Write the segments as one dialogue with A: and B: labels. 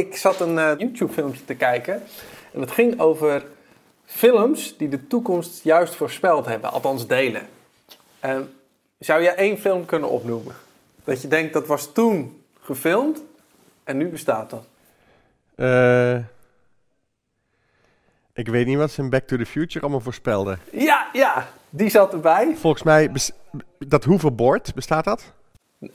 A: Ik zat een eh, YouTube-filmpje te kijken. En het ging over films die de toekomst juist voorspeld hebben. Althans, delen. En zou jij één film kunnen opnoemen? Dat je denkt, dat was toen gefilmd en nu bestaat dat.
B: Eh, ik weet niet wat ze in Back to the Future allemaal voorspelden.
A: Ja, ja, die zat erbij.
B: Volgens mij, dat hoverboard, bestaat dat?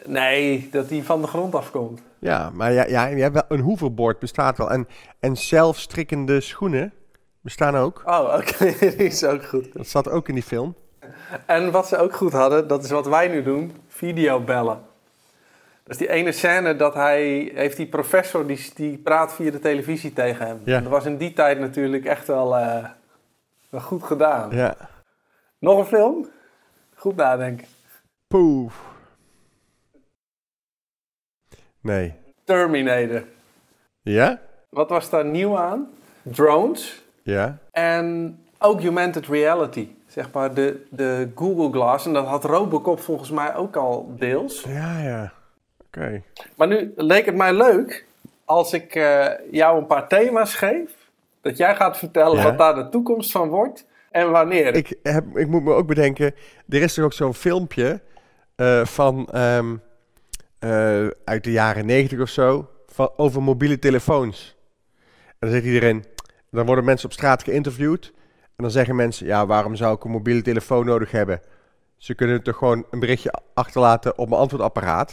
A: Nee, dat die van de grond afkomt.
B: Ja, maar ja, ja, ja, wel, een hoverboard bestaat wel. En, en zelfstrikkende schoenen bestaan ook.
A: Oh, oké, die is ook goed.
B: Dat zat ook in die film.
A: En wat ze ook goed hadden, dat is wat wij nu doen, videobellen. Dat is die ene scène dat hij, heeft die professor, die, die praat via de televisie tegen hem.
B: Ja.
A: Dat was in die tijd natuurlijk echt wel, eh, wel goed gedaan.
B: Ja.
A: Nog een film? Goed nadenken.
B: Poef. Nee.
A: Terminator.
B: Ja?
A: Wat was daar nieuw aan? Drones
B: Ja?
A: en augmented reality. Zeg maar de, de Google Glass. En dat had Robocop volgens mij ook al deels.
B: Ja, ja. Oké.
A: Maar nu leek het mij leuk als ik eh, jou een paar thema's geef. Dat jij gaat vertellen
B: Ja.
A: wat daar de toekomst van wordt en wanneer.
B: Ik, heb, ik moet me ook bedenken, er is toch ook zo'n filmpje eh, van ehm, eh, uit de jaren negentig of zo, van, over mobiele telefoons. En dan zegt iedereen, dan worden mensen op straat geïnterviewd. En dan zeggen mensen, ja, waarom zou ik een mobiele telefoon nodig hebben? Ze kunnen toch gewoon een berichtje achterlaten op mijn antwoordapparaat.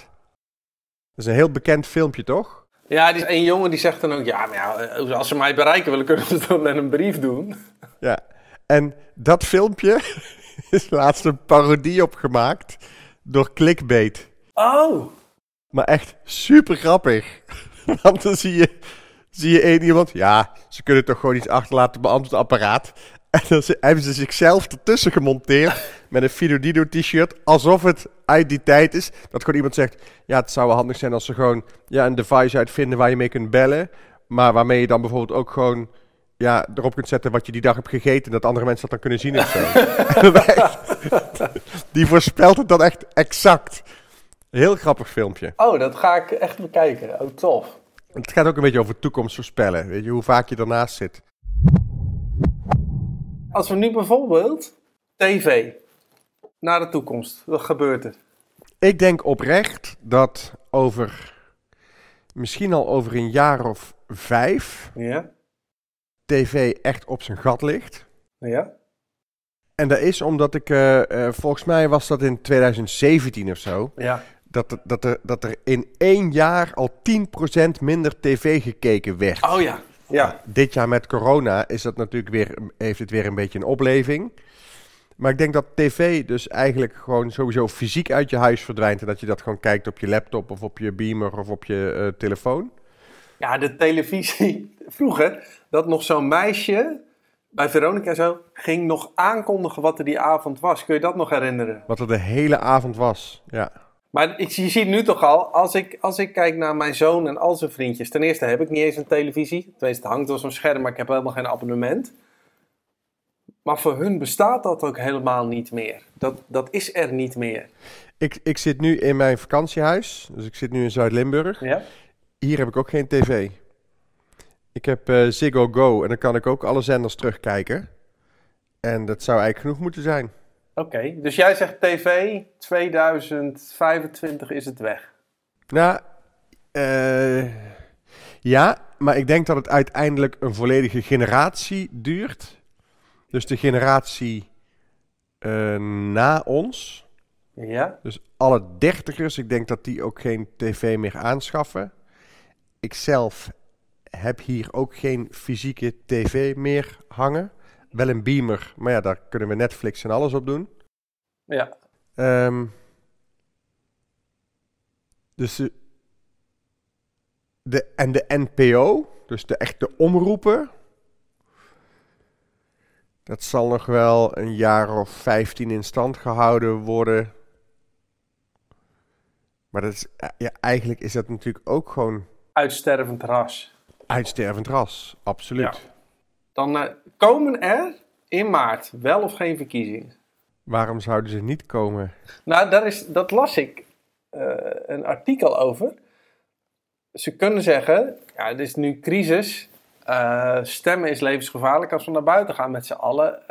B: Dat is een heel bekend filmpje, toch?
A: Ja, er is een jongen die zegt dan ook... Ja, maar ja, eh, als ze mij bereiken willen, kunnen ze het dan met een brief doen.
B: Ja. En dat filmpje is laatst een parodie opgemaakt door Clickbait.
A: Oh,
B: Maar echt super grappig. Want dan zie je, zie je één iemand. Ja, ze kunnen toch gewoon iets achterlaten op mijn antwoordapparaat. En dan hebben ze zichzelf ertussen gemonteerd. Met een Fido t-shirt. Alsof het uit die tijd is. Dat gewoon iemand zegt. Ja, het zou wel handig zijn als ze gewoon ja, een device uitvinden waar je mee kunt bellen. Maar waarmee je dan bijvoorbeeld ook gewoon. Ja, erop kunt zetten wat je die dag hebt gegeten. En dat andere mensen dat dan kunnen zien of zo. Die voorspelt het dan echt exact. Heel grappig filmpje.
A: oh, dat ga ik echt bekijken. Oh, tof.
B: Het gaat ook een beetje over toekomst voorspellen. Weet je, hoe vaak je ernaast zit.
A: Als we nu bijvoorbeeld tv naar de toekomst. Wat gebeurt er?
B: Ik denk oprecht dat over, misschien al over een jaar of vijf,
A: Ja?
B: tv echt op zijn gat ligt.
A: Ja?
B: En dat is omdat ik, eh, eh, volgens mij was dat in 2017 of zo,
A: Ja.
B: Dat, er- dat, er, dat er in één jaar al 10% minder tv gekeken werd.
A: Oh ja. Ja.
B: Dit jaar met corona is dat natuurlijk weer, heeft het weer een beetje een opleving. Maar ik denk dat tv dus eigenlijk gewoon sowieso fysiek uit je huis verdwijnt. En dat je dat gewoon kijkt op je laptop of op je beamer of op je eh, telefoon.
A: Ja, de televisie. Vroeger, dat nog zo'n meisje bij Veronica zo ging nog aankondigen wat er die avond was. Kun je dat nog herinneren?
B: Wat er de hele avond was. Ja.
A: Maar ik, je ziet nu toch al, als ik, als ik kijk naar mijn zoon en al zijn vriendjes. Ten eerste heb ik niet eens een televisie. Tenminste, het hangt wel zo'n scherm, maar ik heb helemaal geen abonnement. Maar voor hun bestaat dat ook helemaal niet meer. Dat, dat is er niet meer.
B: Ik, ik zit nu in mijn vakantiehuis. Dus ik zit nu in Zuid-Limburg.
A: Ja?
B: Hier heb ik ook geen tv. Ik heb eh, Ziggo Go en dan kan ik ook alle zenders terugkijken. En dat zou eigenlijk genoeg moeten zijn.
A: Oké, dus jij zegt tv, 2025 is het weg.
B: Nou, eh, ja, maar ik denk dat het uiteindelijk een volledige generatie duurt. Dus de generatie eh, na ons,
A: Ja?
B: dus alle dertigers, ik denk dat die ook geen tv meer aanschaffen. Ik zelf heb hier ook geen fysieke tv meer hangen. Wel een beamer, maar ja, daar kunnen we Netflix en alles op doen.
A: Ja.
B: Ehm, dus de, de, en de NPO, dus de echte omroepen, dat zal nog wel een jaar of 15 in stand gehouden worden. Maar dat is, ja, eigenlijk is dat natuurlijk ook gewoon
A: Uitstervend ras.
B: uitstervend ras, absoluut.
A: Dan eh, komen er in maart wel of geen verkiezingen.
B: Waarom zouden ze niet komen?
A: Nou, daar is, dat las ik eh, een artikel over. ze kunnen zeggen, ja, het is nu crisis. Eh, stemmen is levensgevaarlijk als we naar buiten gaan met z'n allen.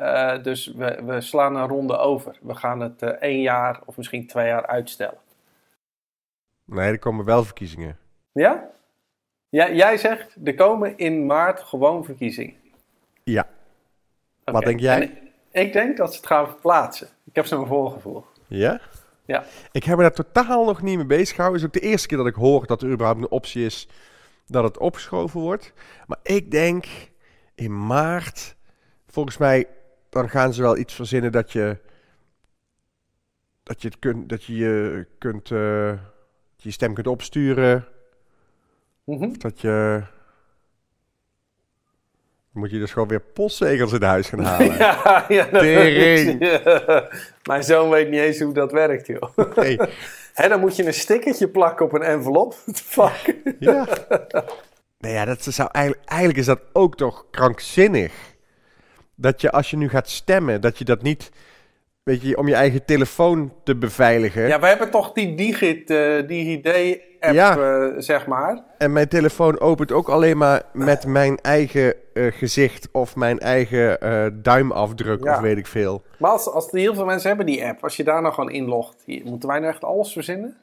A: Dus we, we slaan een ronde over. We gaan het één jaar of misschien twee jaar uitstellen.
B: Nee, er komen wel verkiezingen.
A: Ja? ja jij zegt, er komen in maart gewoon verkiezingen.
B: Ja. Wat denk jij?
A: Ik, ik denk dat ze het gaan verplaatsen. Ik heb zo'n voorgevoel.
B: Ja?
A: Ja.
B: Ik heb me daar totaal nog niet mee bezig gehouden. Het is ook de eerste keer dat ik hoor dat er überhaupt een optie is dat het opgeschoven wordt. Maar ik denk in maart, volgens mij, dan gaan ze wel iets verzinnen dat je dat je het kunt, dat je je kunt, eh, je stem kunt opsturen.
A: Mhm.
B: Dat je moet je dus gewoon weer postzegels in huis gaan halen.
A: Ja, ja, dat
B: Tering.
A: Ja. Mijn zoon weet niet eens hoe dat werkt, joh.
B: Nee.
A: Hè, dan moet je een stickertje plakken op een envelop. Fuck?
B: Ja. Nou ja, dat zou eigenlijk, eigenlijk is dat ook toch krankzinnig. Dat je als je nu gaat stemmen, dat je dat niet, weet je, om je eigen telefoon te beveiligen.
A: Ja, we hebben toch die Digit, eh die
B: Ja.
A: eh, zeg maar.
B: En mijn telefoon opent ook alleen maar met mijn eigen eh, gezicht of mijn eigen eh, duimafdruk
A: Ja.
B: of weet ik veel.
A: Maar als, als heel veel mensen hebben die app, als je daar nou gewoon inlogt, hier, moeten wij nou echt alles verzinnen?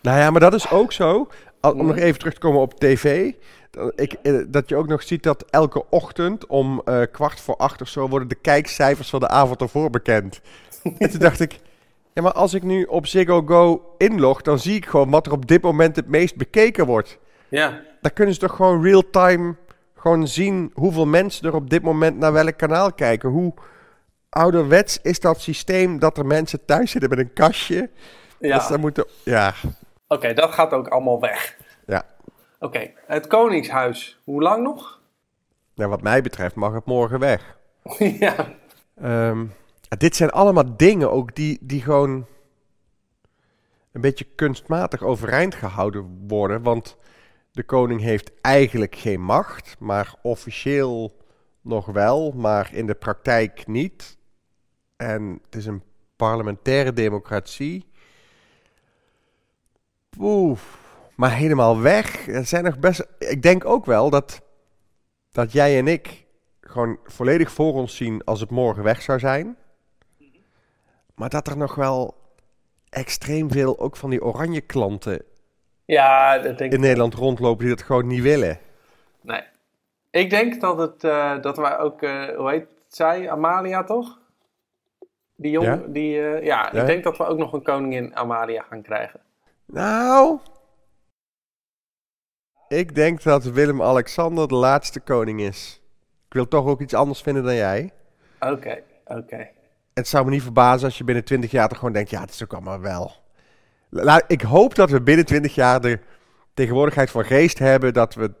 B: Nou ja, maar dat is ook zo. Al- Om
A: Mhm.
B: nog even terug te komen op tv. dat- Ik, dat je ook nog ziet dat elke ochtend om kwart voor acht of zo worden de kijkcijfers van de avond ervoor bekend. en toen dacht ik, ja, maar als ik nu op Ziggo Go inlog, dan zie ik gewoon wat er op dit moment het meest bekeken wordt.
A: Ja.
B: Dan kunnen ze toch gewoon real-time gewoon zien hoeveel mensen er op dit moment naar welk kanaal kijken. Hoe ouderwets is dat systeem dat er mensen thuis zitten met een kastje.
A: Ja.
B: Dus dan moeten, ja,
A: Oké, dat gaat ook allemaal weg.
B: ja.
A: Oké, het Koningshuis, hoe lang nog?
B: Nou, wat mij betreft mag het morgen weg.
A: ja.
B: Dit zijn allemaal dingen ook die, die gewoon een beetje kunstmatig overeind gehouden worden. Want de koning heeft eigenlijk geen macht, maar officieel nog wel, maar in de praktijk niet. En het is een parlementaire democratie. Maar helemaal weg. Er zijn nog best. Ik denk ook wel dat, dat jij en ik gewoon volledig voor ons zien als het morgen weg zou zijn. Maar dat er nog wel extreem veel ook van die oranje klanten
A: Ja, dat denk
B: in
A: ik.
B: Nederland rondlopen die dat gewoon niet willen.
A: Nee. Ik denk dat, het, eh, dat wij ook, eh, hoe heet zij? Amalia toch? Die jongen,
B: Ja?
A: die, eh, ja,
B: Ja.
A: ik denk dat we ook nog een koningin Amalia gaan krijgen.
B: Nou, ik denk dat Willem-Alexander de laatste koning is. Ik wil toch ook iets anders vinden dan jij.
A: Oké, oké.
B: Het zou me niet verbazen als je binnen 20 jaar toch gewoon denkt, ja, het is ook allemaal wel. La- ik hoop dat we binnen 20 jaar de tegenwoordigheid van geest hebben dat we,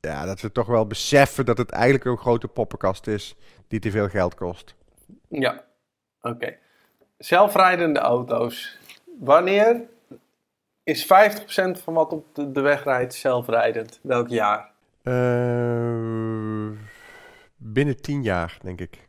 B: ja, dat we toch wel beseffen dat het eigenlijk een grote poppenkast is die te veel geld kost.
A: Ja, oké. Zelfrijdende auto's. Wanneer is 50% van wat op de, de weg rijdt zelfrijdend? Welk jaar?
B: Eh, binnen 10 jaar, denk ik.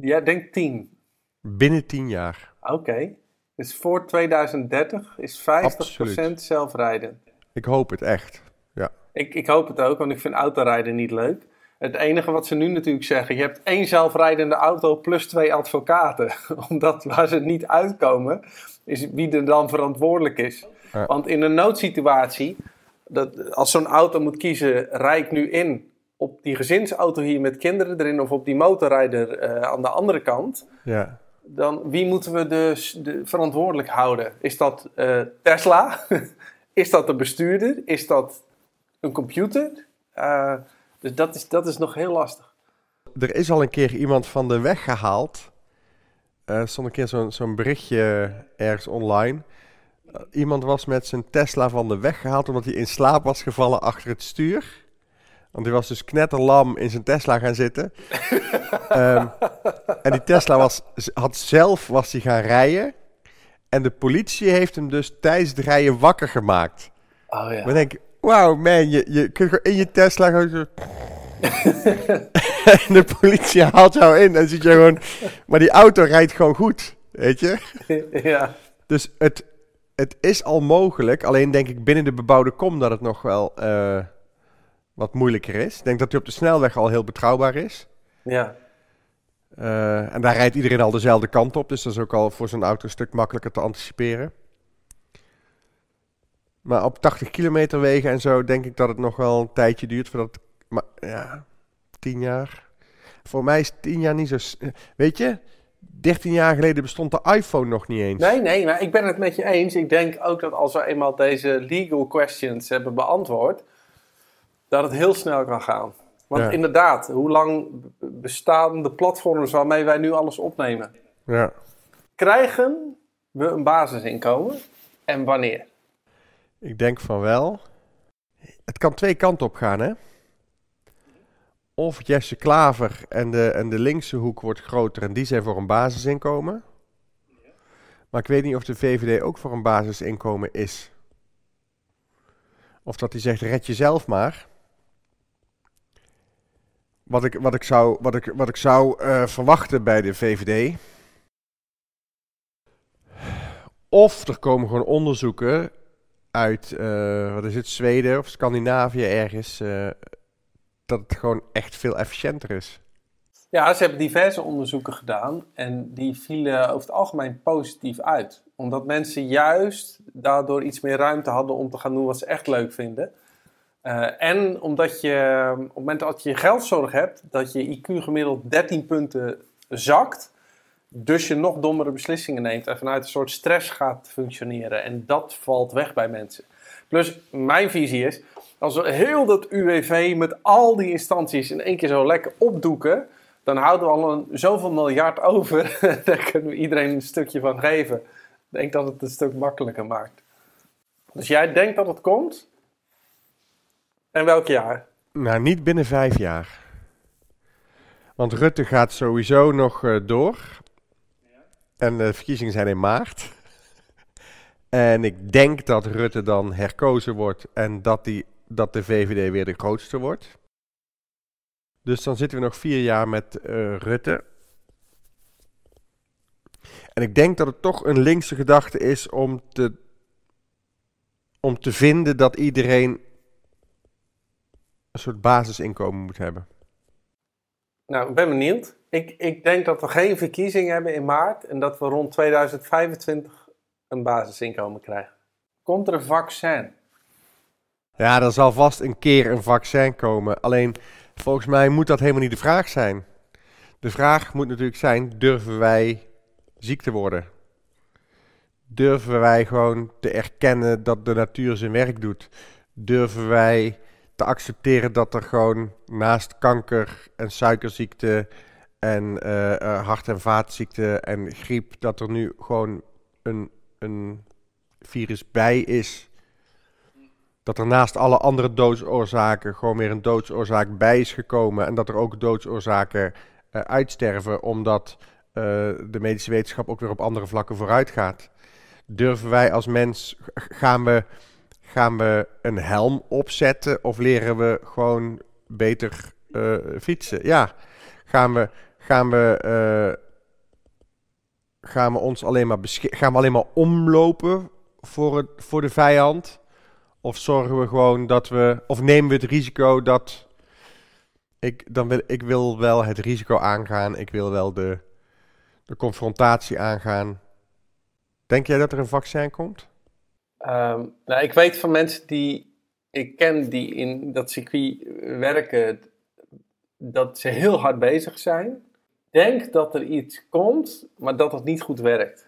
A: Ja, denk 10.
B: Binnen 10 jaar.
A: Oké. Dus voor 2030 is 50%
B: Absoluut.
A: zelfrijdend.
B: Ik hoop het echt. Ja.
A: Ik, ik hoop het ook, want ik vind autorijden niet leuk. Het enige wat ze nu natuurlijk zeggen, je hebt één zelfrijdende auto plus twee advocaten. Omdat waar ze niet uitkomen, is wie er dan verantwoordelijk is.
B: Ja.
A: Want in een noodsituatie, dat, als zo'n auto moet kiezen, rijd ik nu in op die gezinsauto hier met kinderen erin of op die motorrijder eh, aan de andere kant.
B: ja.
A: Dan wie moeten we dus de verantwoordelijk houden? Is dat eh, Tesla? is dat de bestuurder? Is dat een computer? Eh, dus dat is, dat is nog heel lastig.
B: Er is al een keer iemand van de weg gehaald. Eh, Er stond een keer zo'n zo'n berichtje ergens online. Iemand was met zijn Tesla van de weg gehaald omdat hij in slaap was gevallen achter het stuur. Want hij was dus knetterlam in zijn Tesla gaan zitten. Ehm, en die Tesla was, had zelf was hij gaan rijden. En de politie heeft hem dus tijdens het rijden wakker gemaakt.
A: Oh ja.
B: Maar denk ik, wauw man, je, je kunt in je Tesla gewoon zo... en de politie haalt jou in en zit je gewoon... Maar die auto rijdt gewoon goed, weet je?
A: ja.
B: Dus het, het is al mogelijk. Alleen denk ik binnen de bebouwde kom dat het nog wel eh, wat moeilijker is. Ik denk dat hij op de snelweg al heel betrouwbaar is.
A: Ja.
B: Eh, en daar rijdt iedereen al dezelfde kant op. Dus dat is ook al voor zo'n auto een stuk makkelijker te anticiperen. Maar op 80 kilometer wegen en zo denk ik dat het nog wel een tijdje duurt voordat... Maar ja, 10 jaar. Voor mij is 10 jaar niet zo... Weet je, 13 jaar geleden bestond de iPhone nog niet eens.
A: Nee, nee, maar ik ben het met je eens. Ik denk ook dat als we eenmaal deze legal questions hebben beantwoord, dat het heel snel kan gaan. Want
B: Ja.
A: inderdaad, hoe lang bestaan de platforms waarmee wij nu alles opnemen?
B: Ja.
A: Krijgen we een basisinkomen en wanneer?
B: Ik denk van wel. Het kan twee kanten op gaan, hè? Of Jesse Klaver en de, en de linkse hoek wordt groter en die zijn voor een basisinkomen. Maar ik weet niet of de VVD ook voor een basisinkomen is. Of dat hij zegt, red jezelf maar. Wat ik, wat ik zou, wat ik, wat ik zou eh, verwachten bij de VVD. Of er komen gewoon onderzoeken uit, eh, wat is het, Zweden of Scandinavië ergens, eh, dat het gewoon echt veel efficiënter is.
A: Ja, ze hebben diverse onderzoeken gedaan en die vielen over het algemeen positief uit. Omdat mensen juist daardoor iets meer ruimte hadden om te gaan doen wat ze echt leuk vinden. Eh, en omdat je op het moment dat je geldzorg hebt, dat je IQ gemiddeld 13 punten zakt. Dus je nog dommere beslissingen neemt en vanuit een soort stress gaat functioneren. En dat valt weg bij mensen. Plus, mijn visie is, als we heel dat UWV met al die instanties in één keer zo lekker opdoeken, dan houden we al een, zoveel miljard over. Daar kunnen we iedereen een stukje van geven. Ik denk dat het een stuk makkelijker maakt. Dus jij denkt dat het komt? En welk jaar?
B: Nou, niet binnen vijf jaar. Want Rutte gaat sowieso nog eh, door. En de verkiezingen zijn in maart. En ik denk dat Rutte dan herkozen wordt en dat, die, dat de VVD weer de grootste wordt. Dus dan zitten we nog vier jaar met eh, Rutte. En ik denk dat het toch een linkse gedachte is om te, om te vinden dat iedereen een soort basisinkomen moet hebben.
A: Nou, ik ben benieuwd. Ik, ik denk dat we geen verkiezingen hebben in maart en dat we rond 2025 een basisinkomen krijgen. Komt er een vaccin?
B: Ja, er zal vast een keer een vaccin komen. Alleen, volgens mij moet dat helemaal niet de vraag zijn. De vraag moet natuurlijk zijn, durven wij ziek te worden? Durven wij gewoon te erkennen dat de natuur zijn werk doet? Durven wij te accepteren dat er gewoon naast kanker en suikerziekte en eh, eh, hart- en vaatziekten en griep, dat er nu gewoon een, een virus bij is dat er naast alle andere doodsoorzaken gewoon weer een doodsoorzaak bij is gekomen. En dat er ook doodsoorzaken eh, uitsterven, omdat de medische wetenschap ook weer op andere vlakken vooruit gaat. Durven wij als mens, gaan we, gaan we een helm opzetten of leren we gewoon beter eh, fietsen? Ja, gaan we, gaan we, eh, gaan we ons alleen maar, gaan we alleen maar omlopen voor, het, voor de vijand? Of zorgen we gewoon dat we. Of nemen we het risico dat. Ik, dan wil, ik wil wel het risico aangaan. Ik wil wel de, de confrontatie aangaan. Denk jij dat er een vaccin komt?
A: Ehm, nou, ik weet van mensen die ik ken die in dat circuit werken, dat ze heel hard bezig zijn. Denk dat er iets komt, maar dat het niet goed werkt.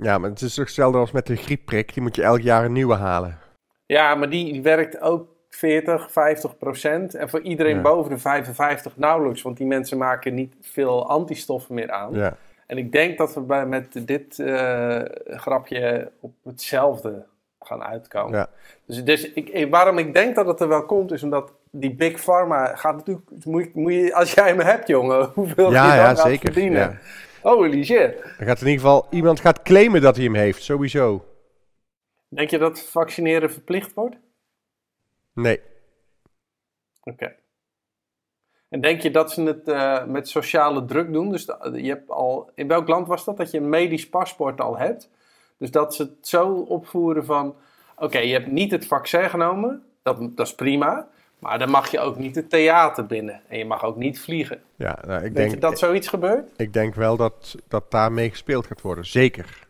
B: Ja, maar het is toch hetzelfde als met de griepprik. Die moet je elk jaar een nieuwe halen.
A: Ja, maar die, die werkt ook 40, 50 procent. En voor iedereen
B: Ja.
A: boven de 55 nauwelijks, want die mensen maken niet veel antistoffen meer aan.
B: Ja.
A: En ik denk dat we bij, met dit eh, grapje op hetzelfde gaan uitkomen.
B: Ja.
A: Dus, dus ik, waarom ik denk dat het er wel komt, is omdat die Big Pharma gaat natuurlijk... Moet, je- moet je, als jij me hebt, jongen, hoeveel
B: Ja,
A: je dan
B: ja,
A: gaat
B: zeker.
A: verdienen.
B: Ja.
A: Holy shit.
B: Dan gaat in ieder geval iemand gaat claimen dat hij hem heeft, sowieso.
A: Denk je dat vaccineren verplicht wordt?
B: Nee.
A: Oké. En denk je dat ze het eh, met sociale druk doen? Dus de- je hebt al, in welk land was dat? Dat je een medisch paspoort al hebt. Dus dat ze het zo opvoeren van... Oké, je hebt niet het vaccin genomen. Dat, dat is prima. Maar dan mag je ook niet het theater binnen. En je mag ook niet vliegen.
B: Ja, nou, ik,
A: Denk je dat zoiets gebeurt?
B: ik denk wel dat, dat daarmee gespeeld gaat worden. Zeker.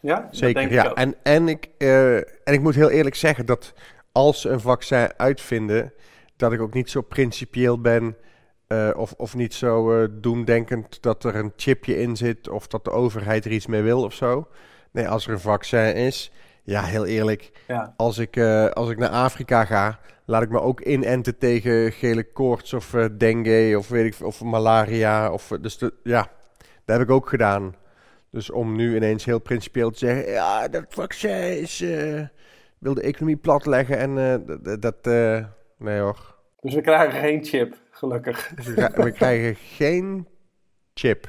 A: Ja,
B: Zeker,
A: denk
B: ja. En, en, ik, eh, en ik moet heel eerlijk zeggen dat als ze een vaccin uitvinden, dat ik ook niet zo principieel ben eh, of, of niet zo eh doemdenkend dat er een chipje in zit of dat de overheid er iets mee wil of zo. Nee, als er een vaccin is, ja, heel eerlijk,
A: Ja.
B: als ik, eh, als ik naar Afrika ga, laat ik me ook inenten tegen gele koorts of eh, dengue of weet ik of malaria. Of, eh, dus de, ja, dat heb ik ook gedaan. Dus om nu ineens heel principieel te zeggen, ja, dat vaccin is, eh, wil de economie platleggen en dat, nee hoor.
A: Dus we krijgen geen chip, gelukkig.
B: Dus we krijgen geen chip.